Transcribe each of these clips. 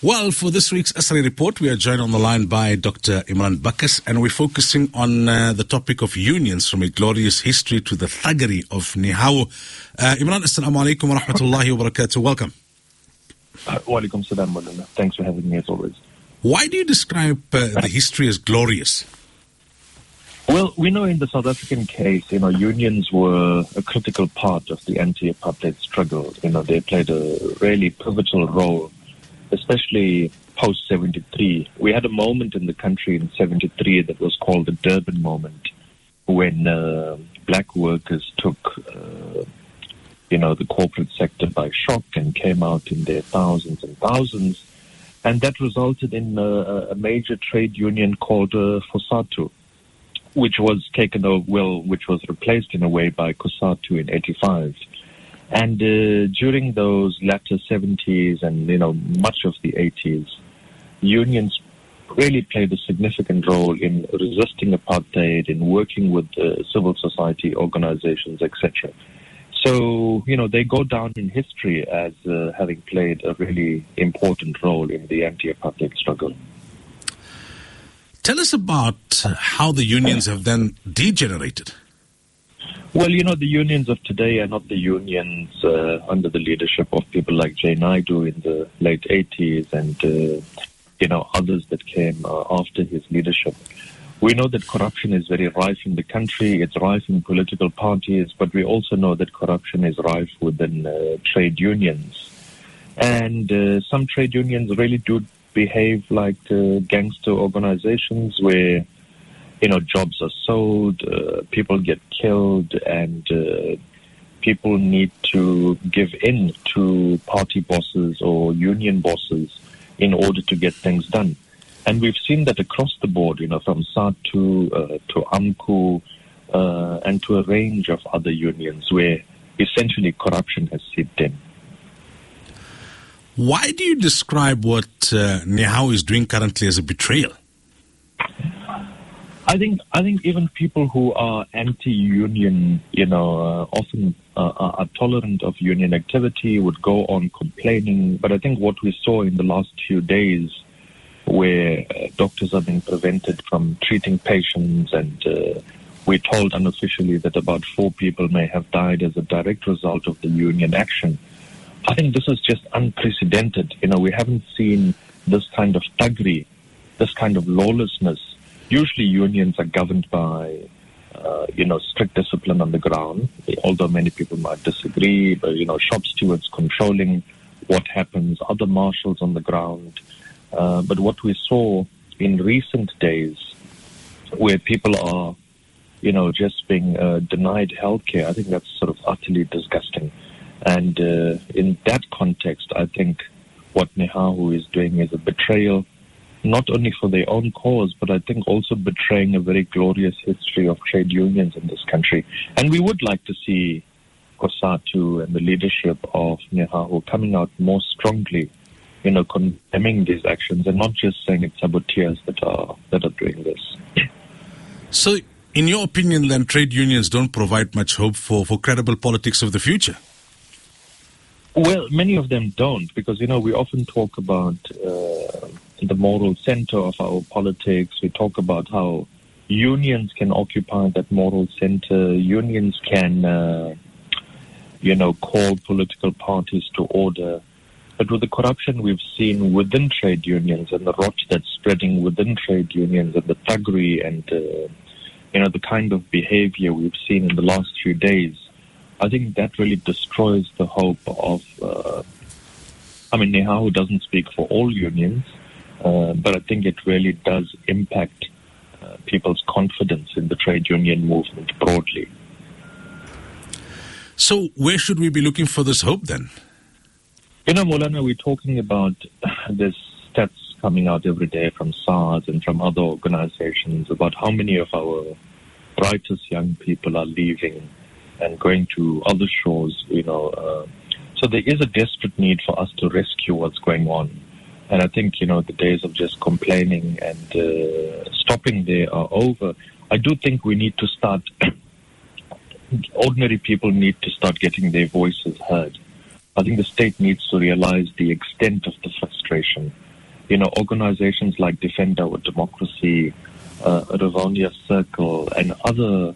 Well, for this week's Asari Report, we are joined on the line by Dr. Imran Buccus, and we're focusing on uh, the topic of unions from a glorious history to the thuggery of Nehawu. Uh, Imran, assalamu alaikum wa rahmatullahi wa barakatuh. Welcome. Uh, wa alaikum salam, wa Thanks for having me as always. Why do you describe uh, the history as glorious? Well, we know in the South African case, you know, unions were a critical part of the anti-apartheid struggle. You know, they played a really pivotal role especially post 73. We had a moment in the country in 73 that was called the Durban moment when uh, black workers took, uh, you know, the corporate sector by shock and came out in their thousands and thousands. And that resulted in uh, a major trade union called uh, FOSATU, which was taken over, well, which was replaced in a way by COSATU in 85. And uh, during those latter 70s and, you know, much of the 80s, unions really played a significant role in resisting apartheid, in working with uh, civil society organizations, etc. So, you know, they go down in history as uh, having played a really important role in the anti-apartheid struggle. Tell us about how the unions have then degenerated. Well, you know, the unions of today are not the unions uh, under the leadership of people like Jay Naidoo in the late 80s and, uh, you know, others that came uh, after his leadership. We know that corruption is very rife in the country. It's rife in political parties, but we also know that corruption is rife within uh, trade unions. And uh, some trade unions really do behave like uh, gangster organizations where you know, jobs are sold, uh, people get killed, and uh, people need to give in to party bosses or union bosses in order to get things done. And we've seen that across the board, you know, from SADTU uh, to AMCU uh, and to a range of other unions where essentially corruption has seeped in. Why do you describe what uh, Nehawu is doing currently as a betrayal? I think I think even people who are anti-union, you know, uh, often uh, are tolerant of union activity would go on complaining. But I think what we saw in the last few days, where uh, doctors are being prevented from treating patients, and uh, we're told unofficially that about four people may have died as a direct result of the union action. I think this is just unprecedented. You know, we haven't seen this kind of thuggery, this kind of lawlessness Usually unions are governed by, uh, you know, strict discipline on the ground, although many people might disagree, but, you know, shop stewards controlling what happens, other marshals on the ground. Uh, but what we saw in recent days, where people are, you know, just being uh, denied healthcare, I think that's sort of utterly disgusting. And uh, in that context, I think what Nehawu is doing is a betrayal not only for their own cause, but I think also betraying a very glorious history of trade unions in this country. And we would like to see COSATU and the leadership of Nehawu coming out more strongly, you know, condemning these actions and not just saying it's saboteurs that are that are doing this. So, in your opinion, then trade unions don't provide much hope for, for credible politics of the future. Well, many of them don't, because you know we often talk about uh, the moral center of our politics. We talk about how unions can occupy that moral center. Unions can, uh, you know, call political parties to order. But with the corruption we've seen within trade unions and the rot that's spreading within trade unions and the thuggery and, uh, you know, the kind of behavior we've seen in the last few days, I think that really destroys the hope of, uh, I mean, Nehawu doesn't speak for all unions, uh, but I think it really does impact uh, people's confidence in the trade union movement broadly. So, where should we be looking for this hope then? You know, Molana, we're talking about this stats coming out every day from SARS and from other organizations about how many of our brightest young people are leaving and going to other shores, you know. Uh, so there is a desperate need for us to rescue what's going on. And I think, you know, the days of just complaining and uh, stopping there are over. I do think we need to start, ordinary people need to start getting their voices heard. I think the state needs to realize the extent of the frustration. You know, organizations like Defend Our Democracy, uh, Rivonia Circle, and other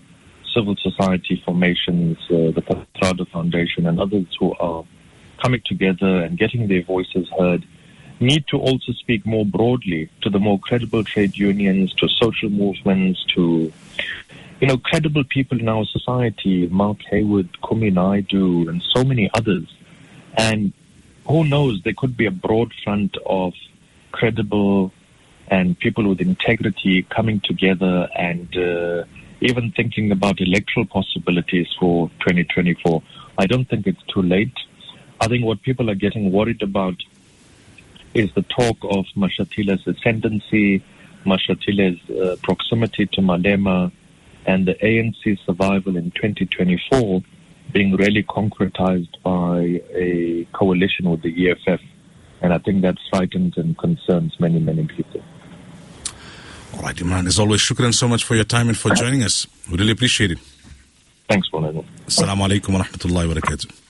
civil society formations, uh, the Kathrada Foundation, and others who are coming together and getting their voices heard need to also speak more broadly to the more credible trade unions, to social movements, to you know credible people in our society, Mark Heywood, Kumi Naidoo, and so many others. And who knows, there could be a broad front of credible and people with integrity coming together and uh, even thinking about electoral possibilities for 2024. I don't think it's too late. I think what people are getting worried about is the talk of Mashatile's ascendancy, Mashatile's uh, proximity to Malema, and the ANC survival in 2024 being really concretized by a coalition with the EFF. And I think that frightens and concerns many, many people. All right, Imran, as always, shukran so much for your time and for joining us. We really appreciate it. Thanks, Bonanno. Assalamu alaikum wa rahmatullahi wa barakatuh.